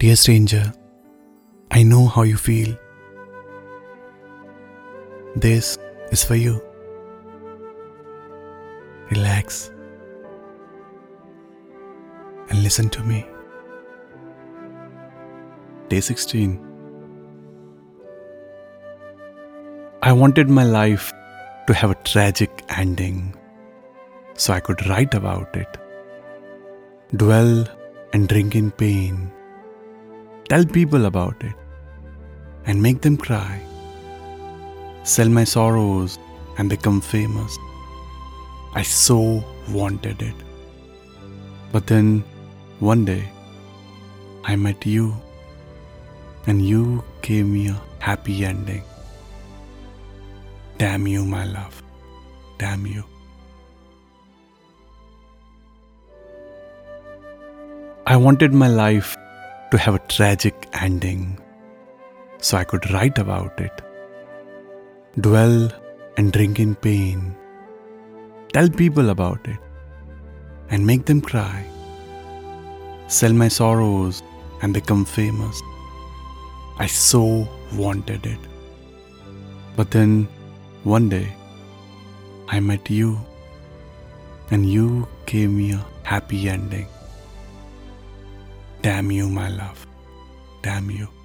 Dear stranger, I know how you feel. This is for you. Relax and listen to me. Day 16. I wanted my life to have a tragic ending so I could write about it, dwell and drink in pain, tell people about it, and make them cry, sell my sorrows and become famous. I so wanted it. But then one day I met you, and you gave me a happy ending. Damn you, my love. Damn you. I wanted my life to have a tragic ending so I could write about it, dwell and drink in pain, tell people about it, and make them cry, sell my sorrows and become famous. I so wanted it. But then one day I met you, and you gave me a happy ending. Damn you, my love. Damn you.